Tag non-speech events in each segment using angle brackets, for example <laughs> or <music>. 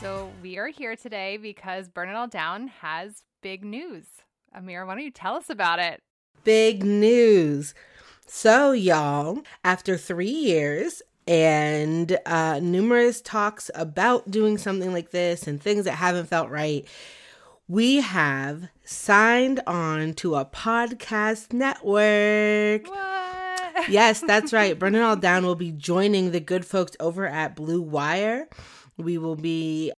So we are here today because Burn It All Down has big news. Amir, why don't you tell us about it? Big news. So, y'all, after three years and uh, numerous talks about doing something like this and things that haven't felt right, we have signed on to a podcast network. What? Yes, that's right. <laughs> Burn It All Down will be joining the good folks over at Blue Wire. We will be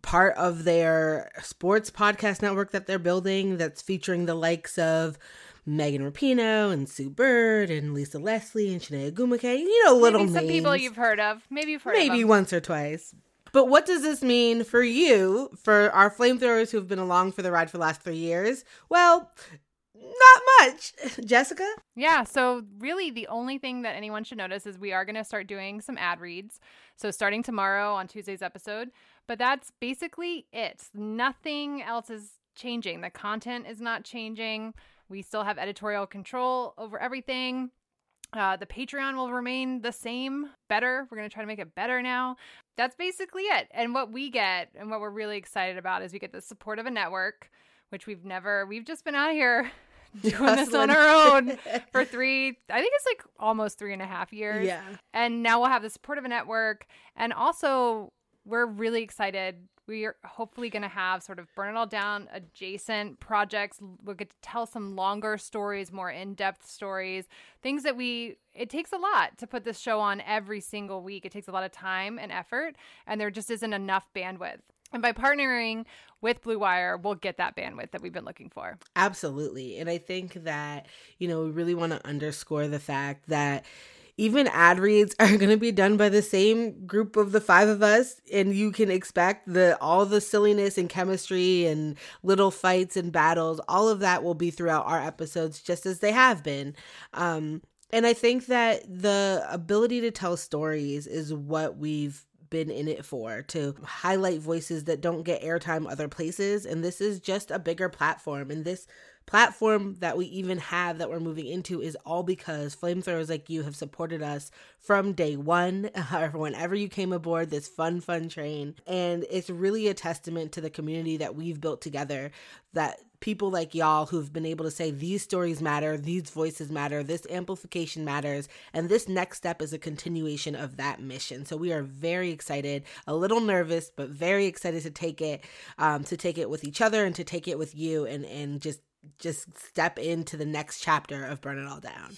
part of their sports podcast network that they're building that's featuring the likes of Megan Rapinoe and Sue Bird and Lisa Leslie and Chiney Ogwumike. You know, little Maybe some people you've heard of. Maybe you've heard of maybe once or twice. But what does this mean for you, for our flamethrowers who've been along for the ride for the last three years? Well, not much. <laughs> Jessica? Yeah, so really the only thing that anyone should notice is we are going to start doing some ad reads. So starting tomorrow on Tuesday's episode, but that's basically it. Nothing else is changing. The content is not changing. We still have editorial control over everything. Uh, the Patreon will remain the same, better. We're going to try to make it better now. That's basically it. And what we get and what we're really excited about is we get the support of a network, which we've never, we've just been out here <laughs> doing this on Hustling. our own <laughs> for three, I think it's like almost three and a half years. Yeah. And now we'll have the support of a network. And also, we're really excited. We are hopefully going to have sort of burn it all down adjacent projects. We'll get to tell some longer stories, more in depth stories, things that we, it takes a lot to put this show on every single week. It takes a lot of time and effort, and there just isn't enough bandwidth. And by partnering with Blue Wire, we'll get that bandwidth that we've been looking for. Absolutely. And I think that, you know, we really want to underscore the fact that even ad reads <laughs> are going to be done by the same group of the five of us and you can expect the all the silliness and chemistry and little fights and battles all of that will be throughout our episodes just as they have been. Um and i think that the ability to tell stories is what we've been in it for to highlight voices that don't get airtime other places. And this is just a bigger platform. And this platform that we even have that we're moving into is all because flamethrowers like you have supported us from day one <laughs> or whenever you came aboard this fun fun train. And it's really a testament to the community that we've built together that people like y'all who've been able to say these stories matter these voices matter this amplification matters and this next step is a continuation of that mission. So we are very excited a little nervous but very excited to take it um, to take it with each other and to take it with you and and just just step into the next chapter of burn it all down